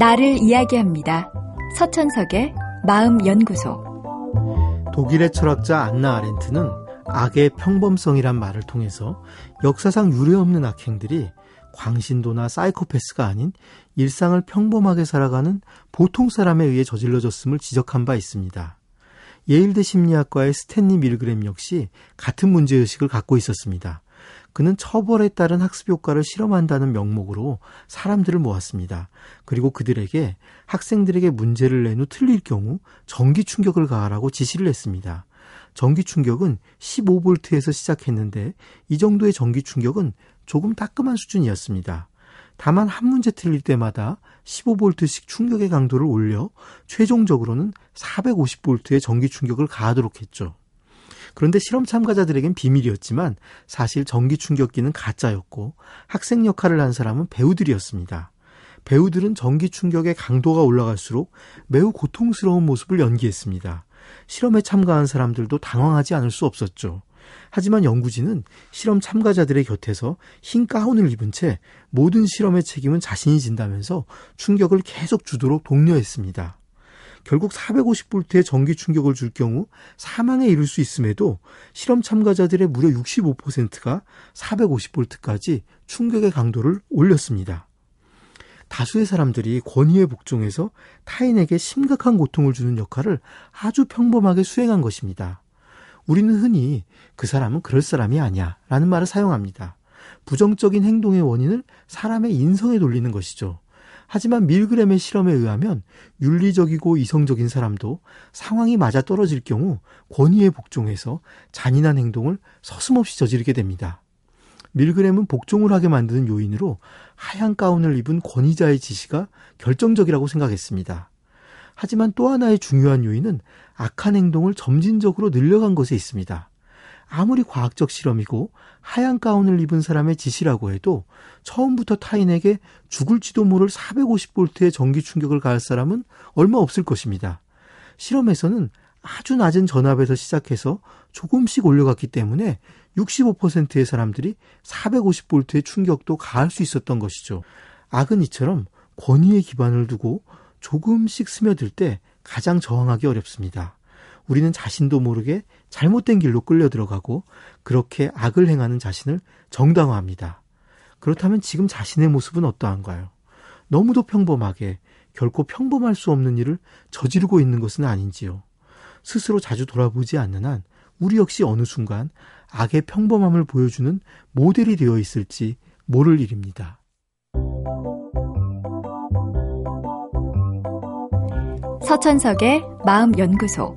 나를 이야기합니다. 서천석의 마음연구소. 독일의 철학자 안나 아렌트는 악의 평범성이란 말을 통해서 역사상 유례없는 악행들이 광신도나 사이코패스가 아닌 일상을 평범하게 살아가는 보통 사람에 의해 저질러졌음을 지적한 바 있습니다. 예일대 심리학과의 스탠리 밀그램 역시 같은 문제의식을 갖고 있었습니다. 그는 처벌에 따른 학습 효과를 실험한다는 명목으로 사람들을 모았습니다. 그리고 그들에게 학생들에게 문제를 낸 후 틀릴 경우 전기 충격을 가하라고 지시를 했습니다. 전기 충격은 15볼트에서 시작했는데 이 정도의 전기 충격은 조금 따끔한 수준이었습니다. 다만 한 문제 틀릴 때마다 15볼트씩 충격의 강도를 올려 최종적으로는 450볼트의 전기 충격을 가하도록 했죠. 그런데 실험 참가자들에겐 비밀이었지만 사실 전기 충격기는 가짜였고 학생 역할을 한 사람은 배우들이었습니다. 배우들은 전기 충격의 강도가 올라갈수록 매우 고통스러운 모습을 연기했습니다. 실험에 참가한 사람들도 당황하지 않을 수 없었죠. 하지만 연구진은 실험 참가자들의 곁에서 흰 가운을 입은 채 모든 실험의 책임은 자신이 진다면서 충격을 계속 주도록 독려했습니다. 결국 450볼트의 전기 충격을 줄 경우 사망에 이를 수 있음에도 실험 참가자들의 무려 65%가 450볼트까지 충격의 강도를 올렸습니다. 다수의 사람들이 권위에 복종해서 타인에게 심각한 고통을 주는 역할을 아주 평범하게 수행한 것입니다. 우리는 흔히 그 사람은 그럴 사람이 아니야 라는 말을 사용합니다. 부정적인 행동의 원인을 사람의 인성에 돌리는 것이죠. 하지만 밀그램의 실험에 의하면 윤리적이고 이성적인 사람도 상황이 맞아 떨어질 경우 권위에 복종해서 잔인한 행동을 서슴없이 저지르게 됩니다. 밀그램은 복종을 하게 만드는 요인으로 하얀 가운을 입은 권위자의 지시가 결정적이라고 생각했습니다. 하지만 또 하나의 중요한 요인은 악한 행동을 점진적으로 늘려간 것에 있습니다. 아무리 과학적 실험이고 하얀 가운을 입은 사람의 짓이라고 해도 처음부터 타인에게 죽을지도 모를 450볼트의 전기 충격을 가할 사람은 얼마 없을 것입니다. 실험에서는 아주 낮은 전압에서 시작해서 조금씩 올려갔기 때문에 65%의 사람들이 450볼트의 충격도 가할 수 있었던 것이죠. 악은 이처럼 권위에 기반을 두고 조금씩 스며들 때 가장 저항하기 어렵습니다. 우리는 자신도 모르게 잘못된 길로 끌려 들어가고 그렇게 악을 행하는 자신을 정당화합니다. 그렇다면 지금 자신의 모습은 어떠한가요? 너무도 평범하게 결코 평범할 수 없는 일을 저지르고 있는 것은 아닌지요. 스스로 자주 돌아보지 않는 한 우리 역시 어느 순간 악의 평범함을 보여주는 모델이 되어 있을지 모를 일입니다. 서천석의 마음연구소